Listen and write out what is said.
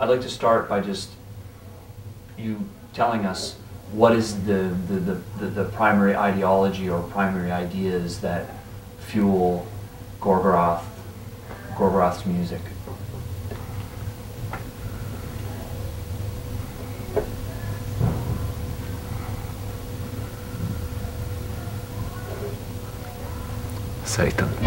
I'd like to start by just you telling us what is the, the, the, the, primary ideology or primary ideas that fuel Gorgoroth, Gorgoroth's music. Satan.